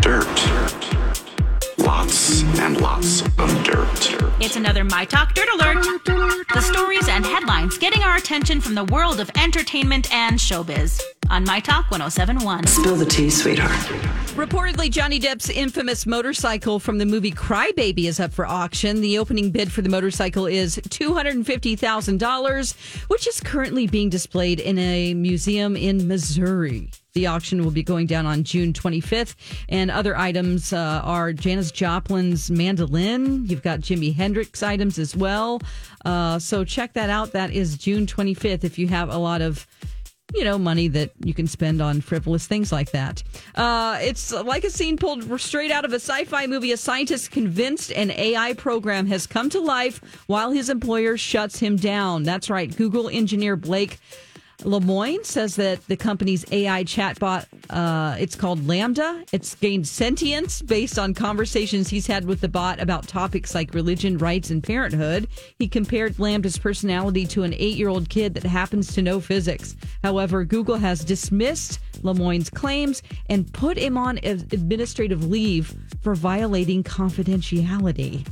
Dirt. Lots and lots of dirt. It's another My Talk Dirt Alert. The stories and headlines getting our attention from the world of entertainment and showbiz on My Talk 1071. Spill the tea, sweetheart. Reportedly, Johnny Depp's infamous motorcycle from the movie Crybaby is up for auction. The opening bid for the motorcycle is $250,000, which is currently being displayed in a museum in Missouri. The auction will be going down on June 25th, and other items uh, are Janis Joplin's mandolin. You've got Jimi Hendrix items as well. Uh, so check that out. That is June 25th if you have a lot of you know, money that you can spend on frivolous things like that. Uh, it's like a scene pulled straight out of a sci fi movie. A scientist convinced an AI program has come to life while his employer shuts him down. That's right. Google engineer Blake Lemoine says that the company's AI chatbot, uh, it's called LaMDA. It's gained sentience based on conversations he's had with the bot about topics like religion, rights, and parenthood. He compared LaMDA's personality to an eight year old kid that happens to know physics. However, Google has dismissed Lemoine's claims and put him on administrative leave for violating confidentiality.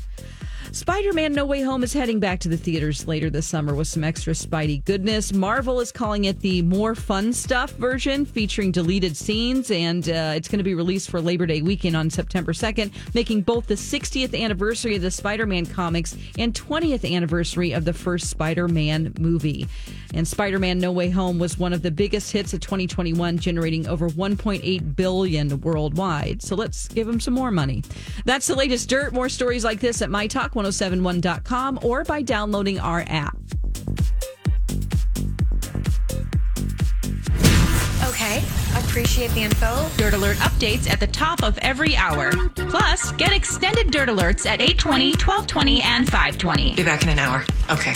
Spider Man No Way Home is heading back to the theaters later this summer with some extra Spidey goodness. Marvel is calling it the more fun stuff version, featuring deleted scenes, and uh, it's going to be released for Labor Day weekend on September 2nd, making both the 60th anniversary of the Spider Man comics and 20th anniversary of the first Spider Man movie. And Spider Man No Way Home was one of the biggest hits of 2021, generating over 1.8 billion worldwide. So let's give them some more money. That's the latest dirt. More stories like this at mytalk1071.com or by downloading our app. Okay, appreciate the info. Dirt Alert updates at the top of every hour. Plus, get extended Dirt Alerts at 820, 1220, and 520. Be back in an hour. Okay.